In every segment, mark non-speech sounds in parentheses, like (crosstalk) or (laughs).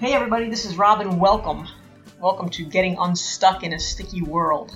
Hey everybody, this is Robin. Welcome. Welcome to Getting Unstuck in a Sticky World.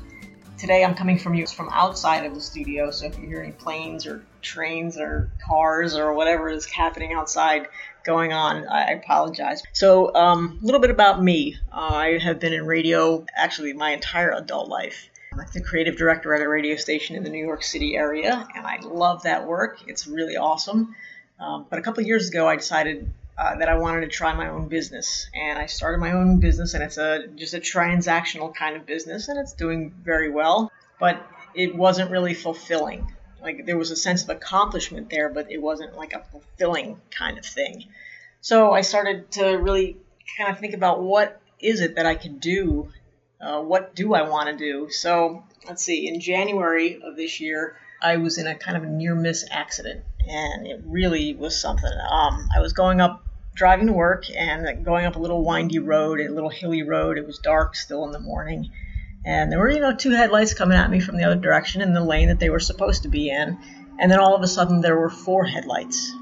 Today I'm coming from you from outside of the studio, so if you hear any planes or trains or cars or whatever is happening outside going on, I apologize. So, um, a little bit about me. Uh, I have been in radio actually my entire adult life. I'm the creative director at a radio station in the New York City area, and I love that work. It's really awesome. Um, but a couple years ago, I decided uh, that I wanted to try my own business, and I started my own business, and it's a just a transactional kind of business, and it's doing very well, but it wasn't really fulfilling. Like there was a sense of accomplishment there, but it wasn't like a fulfilling kind of thing. So I started to really kind of think about what is it that I can do? Uh, what do I want to do? So let's see. In January of this year, I was in a kind of near miss accident, and it really was something. Um, I was going up driving to work and going up a little windy road, a little hilly road. It was dark still in the morning. And there were, you know, two headlights coming at me from the other direction in the lane that they were supposed to be in. And then all of a sudden there were four headlights.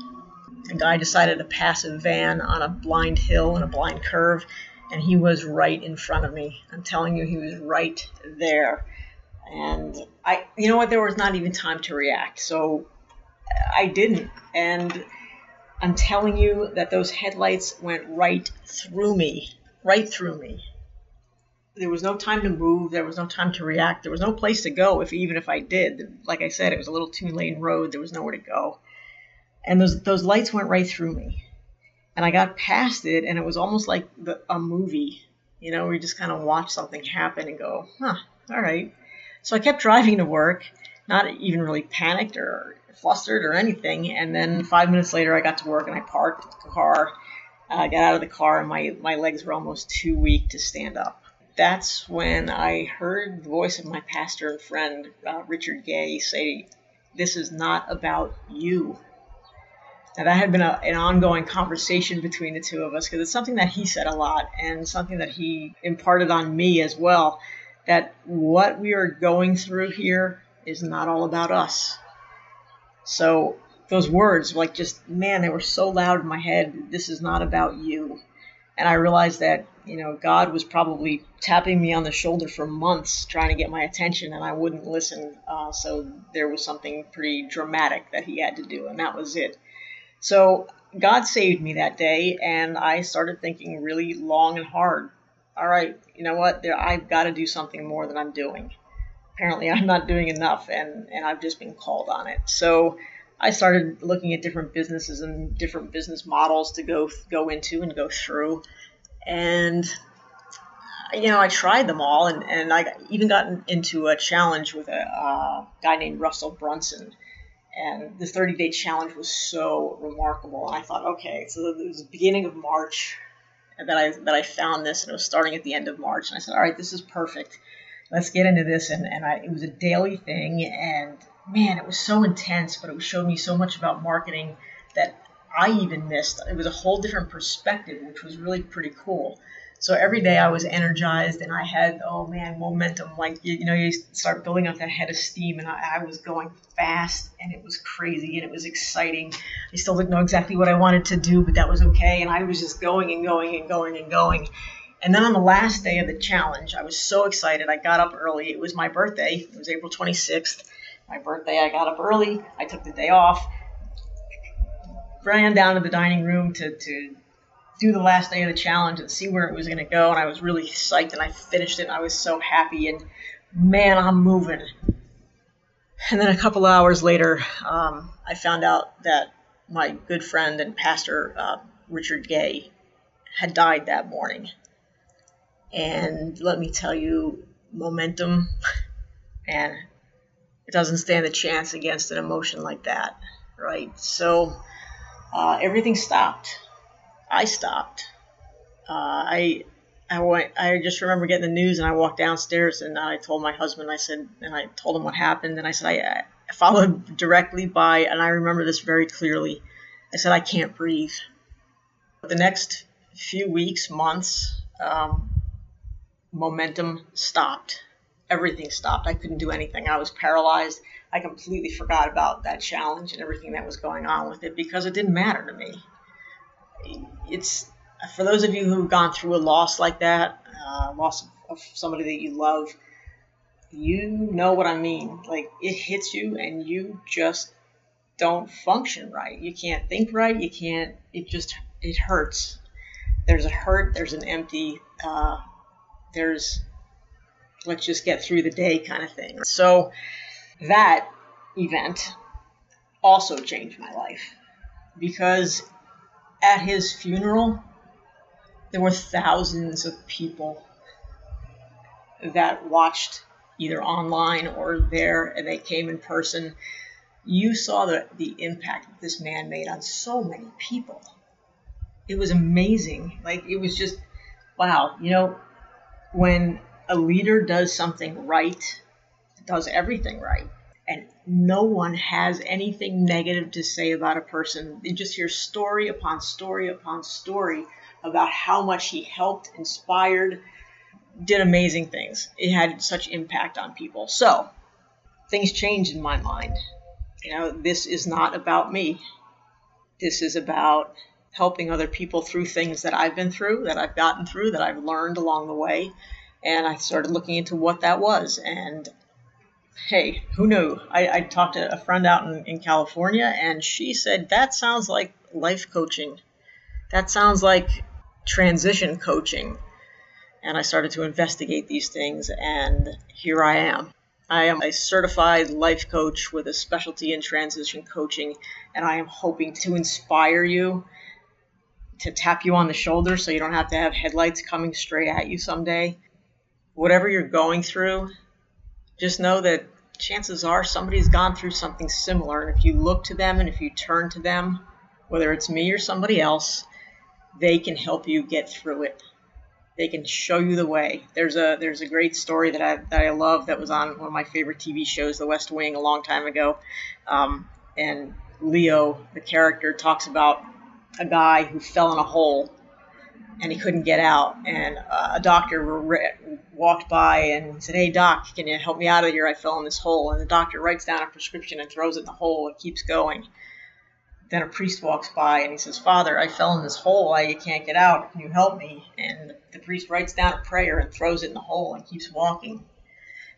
A guy decided to pass a van on a blind hill and a blind curve, and he was right in front of me. I'm telling you, he was right there. And I, you know what, there was not even time to react. So I didn't. And I'm telling you that those headlights went right through me, right through me. There was no time to move. There was no time to react. There was no place to go. If even if I did, like I said, it was a little two lane road. There was nowhere to go, and those those lights went right through me. And I got past it, and it was almost like the, a movie, you know, where you just kind of watch something happen and go, huh, all right. So I kept driving to work, not even really panicked or flustered or anything. And then five minutes later, I got to work and I parked the car, uh, got out of the car, and my, my legs were almost too weak to stand up. That's when I heard the voice of my pastor and friend, uh, Richard Gay, say, This is not about you. Now, that had been a, an ongoing conversation between the two of us because it's something that he said a lot and something that he imparted on me as well that what we are going through here is not all about us. So those words, like just man, they were so loud in my head. This is not about you. And I realized that you know God was probably tapping me on the shoulder for months, trying to get my attention, and I wouldn't listen. Uh, so there was something pretty dramatic that He had to do, and that was it. So God saved me that day, and I started thinking really long and hard. All right, you know what? There, I've got to do something more than I'm doing apparently (laughs) I'm not doing enough and, and I've just been called on it. So I started looking at different businesses and different business models to go go into and go through. And you know, I tried them all and, and I even got into a challenge with a uh, guy named Russell Brunson. And the 30 day challenge was so remarkable. And I thought, okay, so it was the beginning of March that I that I found this, and it was starting at the end of March. And I said, all right, this is perfect let's get into this. And, and I, it was a daily thing. And man, it was so intense, but it showed me so much about marketing that I even missed. It was a whole different perspective, which was really pretty cool. So every day I was energized and I had, oh man, momentum. Like, you, you know, you start building up that head of steam and I, I was going fast and it was crazy and it was exciting. I still didn't know exactly what I wanted to do, but that was okay. And I was just going and going and going and going. And then on the last day of the challenge, I was so excited. I got up early. It was my birthday. It was April 26th. My birthday, I got up early. I took the day off. Ran down to the dining room to, to do the last day of the challenge and see where it was going to go. And I was really psyched and I finished it. And I was so happy. And man, I'm moving. And then a couple hours later, um, I found out that my good friend and pastor, uh, Richard Gay, had died that morning. And let me tell you, momentum, and it doesn't stand a chance against an emotion like that, right? So uh, everything stopped. I stopped. Uh, I I went. I just remember getting the news, and I walked downstairs, and I told my husband. I said, and I told him what happened, and I said I, I followed directly by, and I remember this very clearly. I said I can't breathe. The next few weeks, months, um, momentum stopped. Everything stopped. I couldn't do anything. I was paralyzed. I completely forgot about that challenge and everything that was going on with it because it didn't matter to me. It's for those of you who've gone through a loss like that, uh, loss of somebody that you love, you know what I mean. Like it hits you and you just don't function right. You can't think right. You can't. It just it hurts. There's a hurt. There's an empty. Uh, there's let's just get through the day kind of thing. So that event also changed my life. Because at his funeral there were thousands of people that watched either online or there and they came in person. You saw the, the impact that this man made on so many people. It was amazing. Like it was just wow you know when a leader does something right does everything right and no one has anything negative to say about a person you just hear story upon story upon story about how much he helped inspired did amazing things. It had such impact on people. So things changed in my mind. You know, this is not about me. This is about helping other people through things that I've been through, that I've gotten through, that I've learned along the way. And I started looking into what that was. And hey, who knew? I, I talked to a friend out in, in California, and she said, That sounds like life coaching. That sounds like transition coaching and I started to investigate these things, and here I am. I am a certified life coach with a specialty in transition coaching, and I am hoping to inspire you to tap you on the shoulder so you don't have to have headlights coming straight at you someday. Whatever you're going through, just know that chances are somebody's gone through something similar, and if you look to them and if you turn to them, whether it's me or somebody else, they can help you get through it they can show you the way. There's a there's a great story that I that I love that was on one of my favorite TV shows, The West Wing, a long time ago, um, and Leo, the character, talks about a guy who fell in a hole and he couldn't get out, and uh, a doctor re- walked by and said, "Hey doc, can you help me out of here? I fell in this hole." And the doctor writes down a prescription and throws it in the hole. It keeps going. Then a priest walks by and he says, Father, I fell in this hole. I can't get out. Can you help me? And the priest writes down a prayer and throws it in the hole and keeps walking.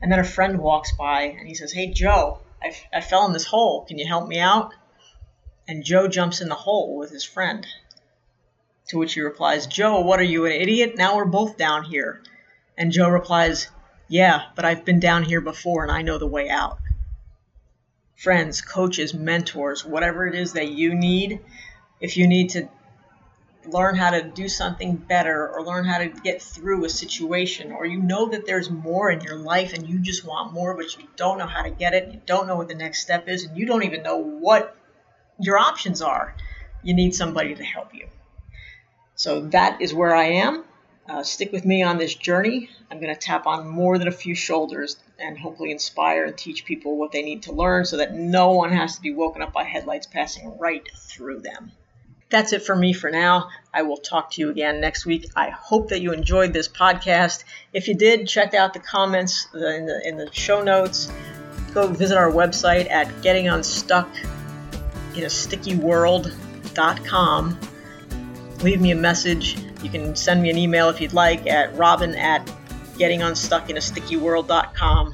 And then a friend walks by and he says, Hey, Joe, I, I fell in this hole. Can you help me out? And Joe jumps in the hole with his friend. To which he replies, Joe, what are you, an idiot? Now we're both down here. And Joe replies, Yeah, but I've been down here before and I know the way out friends, coaches, mentors, whatever it is that you need, if you need to learn how to do something better or learn how to get through a situation or you know that there's more in your life and you just want more but you don't know how to get it you don't know what the next step is and you don't even know what your options are you need somebody to help you so that is where i am uh, stick with me on this journey. I'm going to tap on more than a few shoulders and hopefully inspire and teach people what they need to learn so that no one has to be woken up by headlights passing right through them. That's it for me for now. I will talk to you again next week. I hope that you enjoyed this podcast. If you did, check out the comments in the, in the show notes. Go visit our website at gettingunstuckinaStickyworld.com. Leave me a message you can send me an email if you'd like at robin at gettingunstuckinaStickyWorld.com.